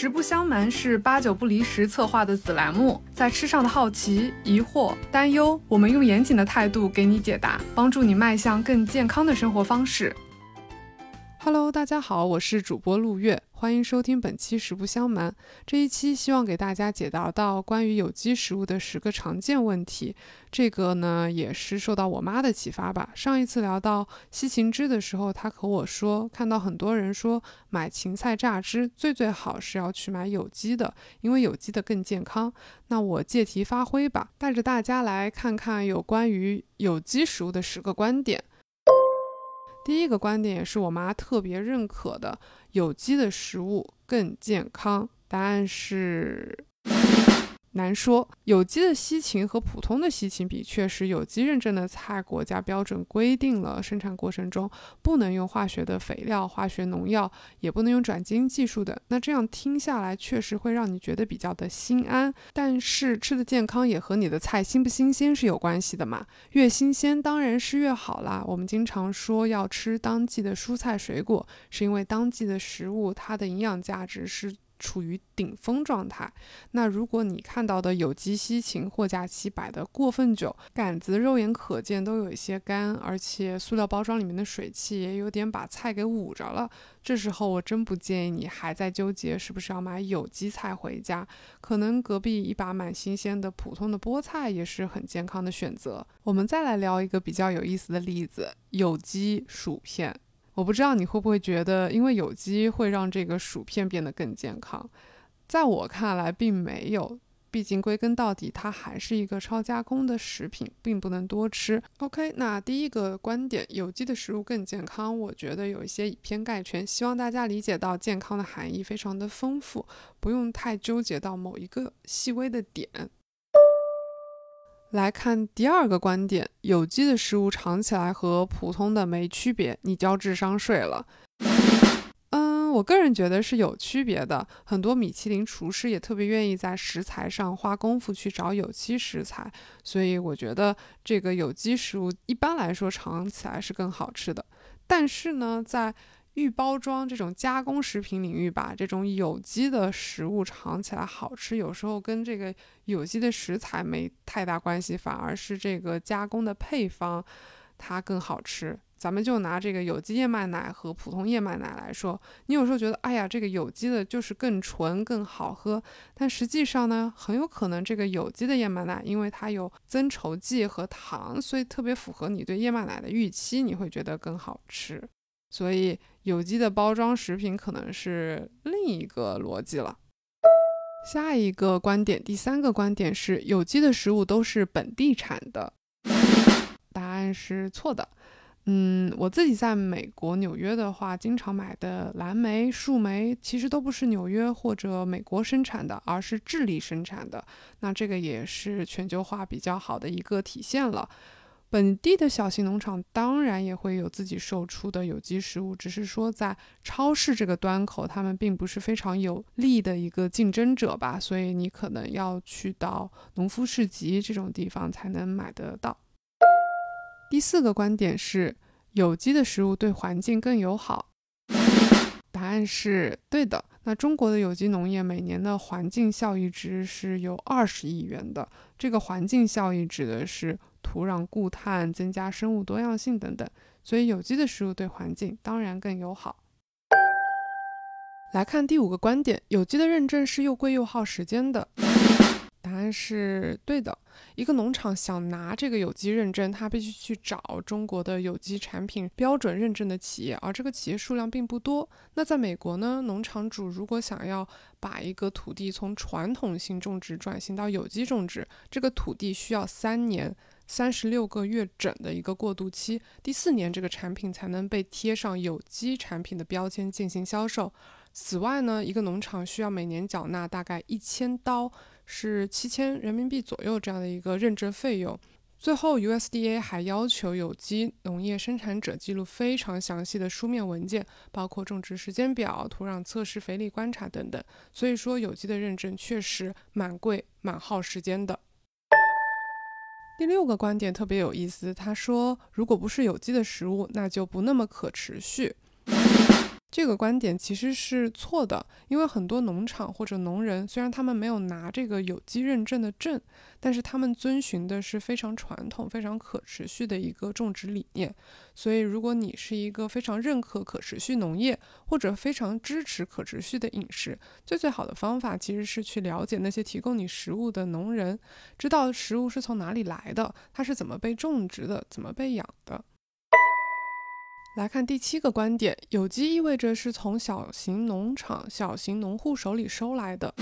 实不相瞒，是八九不离十策划的子栏目，在吃上的好奇、疑惑、担忧，我们用严谨的态度给你解答，帮助你迈向更健康的生活方式。Hello，大家好，我是主播陆月，欢迎收听本期《实不相瞒》。这一期希望给大家解答到关于有机食物的十个常见问题。这个呢，也是受到我妈的启发吧。上一次聊到西芹汁的时候，她和我说，看到很多人说买芹菜榨汁最最好是要去买有机的，因为有机的更健康。那我借题发挥吧，带着大家来看看有关于有机食物的十个观点。第一个观点也是我妈特别认可的，有机的食物更健康。答案是。难说，有机的西芹和普通的西芹比，确实有机认证的菜，国家标准规定了生产过程中不能用化学的肥料、化学农药，也不能用转基因技术的。那这样听下来，确实会让你觉得比较的心安。但是吃的健康也和你的菜新不新鲜是有关系的嘛，越新鲜当然是越好啦。我们经常说要吃当季的蔬菜水果，是因为当季的食物它的营养价值是。处于顶峰状态。那如果你看到的有机西芹货架期摆的过分久，杆子肉眼可见都有一些干，而且塑料包装里面的水汽也有点把菜给捂着了，这时候我真不建议你还在纠结是不是要买有机菜回家。可能隔壁一把蛮新鲜的普通的菠菜也是很健康的选择。我们再来聊一个比较有意思的例子：有机薯片。我不知道你会不会觉得，因为有机会让这个薯片变得更健康。在我看来，并没有，毕竟归根到底，它还是一个超加工的食品，并不能多吃。OK，那第一个观点，有机的食物更健康，我觉得有一些以偏概全。希望大家理解到健康的含义非常的丰富，不用太纠结到某一个细微的点。来看第二个观点，有机的食物尝起来和普通的没区别，你交智商税了。嗯，我个人觉得是有区别的。很多米其林厨师也特别愿意在食材上花功夫去找有机食材，所以我觉得这个有机食物一般来说尝起来是更好吃的。但是呢，在预包装这种加工食品领域吧，这种有机的食物尝起来好吃，有时候跟这个有机的食材没太大关系，反而是这个加工的配方它更好吃。咱们就拿这个有机燕麦奶和普通燕麦奶来说，你有时候觉得，哎呀，这个有机的就是更纯、更好喝，但实际上呢，很有可能这个有机的燕麦奶，因为它有增稠剂和糖，所以特别符合你对燕麦奶的预期，你会觉得更好吃。所以，有机的包装食品可能是另一个逻辑了。下一个观点，第三个观点是有机的食物都是本地产的。答案是错的。嗯，我自己在美国纽约的话，经常买的蓝莓、树莓，其实都不是纽约或者美国生产的，而是智利生产的。那这个也是全球化比较好的一个体现了。本地的小型农场当然也会有自己售出的有机食物，只是说在超市这个端口，他们并不是非常有利的一个竞争者吧，所以你可能要去到农夫市集这种地方才能买得到。第四个观点是，有机的食物对环境更友好。答案是对的。那中国的有机农业每年的环境效益值是有二十亿元的，这个环境效益指的是。土壤固碳、增加生物多样性等等，所以有机的食物对环境当然更友好。来看第五个观点，有机的认证是又贵又耗时间的。答案是对的。一个农场想拿这个有机认证，他必须去找中国的有机产品标准认证的企业，而这个企业数量并不多。那在美国呢，农场主如果想要把一个土地从传统性种植转型到有机种植，这个土地需要三年。三十六个月整的一个过渡期，第四年这个产品才能被贴上有机产品的标签进行销售。此外呢，一个农场需要每年缴纳大概一千刀，是七千人民币左右这样的一个认证费用。最后，USDA 还要求有机农业生产者记录非常详细的书面文件，包括种植时间表、土壤测试、肥力观察等等。所以说，有机的认证确实蛮贵、蛮耗时间的。第六个观点特别有意思，他说，如果不是有机的食物，那就不那么可持续。这个观点其实是错的，因为很多农场或者农人虽然他们没有拿这个有机认证的证，但是他们遵循的是非常传统、非常可持续的一个种植理念。所以，如果你是一个非常认可可持续农业或者非常支持可持续的饮食，最最好的方法其实是去了解那些提供你食物的农人，知道食物是从哪里来的，它是怎么被种植的，怎么被养的。来看第七个观点，有机意味着是从小型农场、小型农户手里收来的。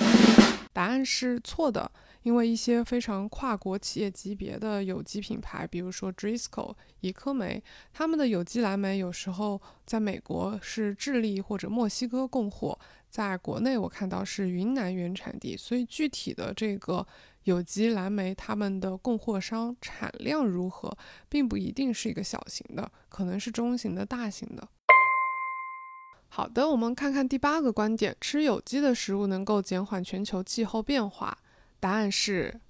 答案是错的，因为一些非常跨国企业级别的有机品牌，比如说 Driscoll、怡科梅，他们的有机蓝莓有时候在美国是智利或者墨西哥供货，在国内我看到是云南原产地，所以具体的这个。有机蓝莓，他们的供货商产量如何，并不一定是一个小型的，可能是中型的、大型的。好的，我们看看第八个观点：吃有机的食物能够减缓全球气候变化。答案是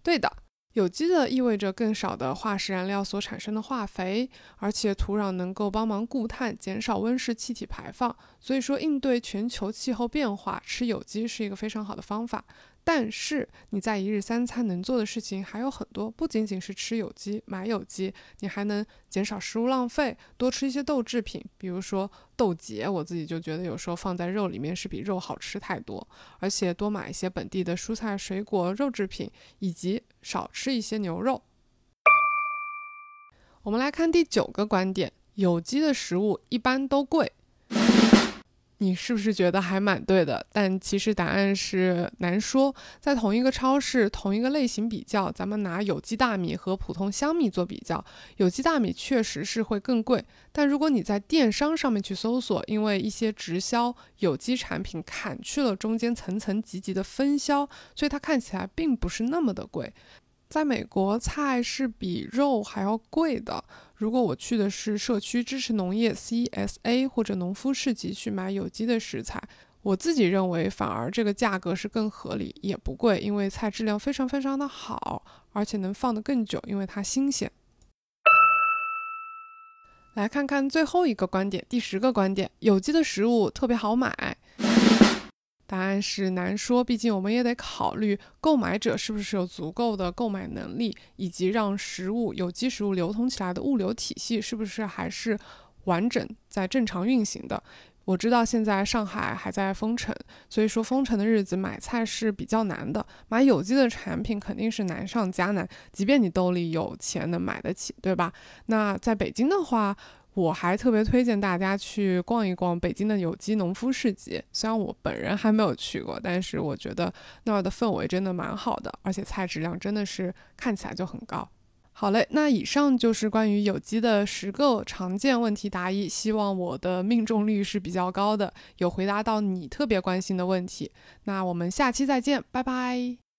对的。有机的意味着更少的化石燃料所产生的化肥，而且土壤能够帮忙固碳，减少温室气体排放。所以说，应对全球气候变化，吃有机是一个非常好的方法。但是你在一日三餐能做的事情还有很多，不仅仅是吃有机、买有机，你还能减少食物浪费，多吃一些豆制品，比如说豆节。我自己就觉得有时候放在肉里面是比肉好吃太多，而且多买一些本地的蔬菜、水果、肉制品，以及少吃一些牛肉。我们来看第九个观点：有机的食物一般都贵。你是不是觉得还蛮对的？但其实答案是难说。在同一个超市，同一个类型比较，咱们拿有机大米和普通香米做比较，有机大米确实是会更贵。但如果你在电商上面去搜索，因为一些直销有机产品砍去了中间层层级级的分销，所以它看起来并不是那么的贵。在美国，菜是比肉还要贵的。如果我去的是社区支持农业 （CSA） 或者农夫市集去买有机的食材，我自己认为反而这个价格是更合理，也不贵，因为菜质量非常非常的好，而且能放得更久，因为它新鲜。来看看最后一个观点，第十个观点：有机的食物特别好买。答案是难说，毕竟我们也得考虑购买者是不是有足够的购买能力，以及让食物有机食物流通起来的物流体系是不是还是完整在正常运行的。我知道现在上海还在封城，所以说封城的日子买菜是比较难的，买有机的产品肯定是难上加难，即便你兜里有钱能买得起，对吧？那在北京的话。我还特别推荐大家去逛一逛北京的有机农夫市集，虽然我本人还没有去过，但是我觉得那儿的氛围真的蛮好的，而且菜质量真的是看起来就很高。好嘞，那以上就是关于有机的十个常见问题答疑，希望我的命中率是比较高的，有回答到你特别关心的问题。那我们下期再见，拜拜。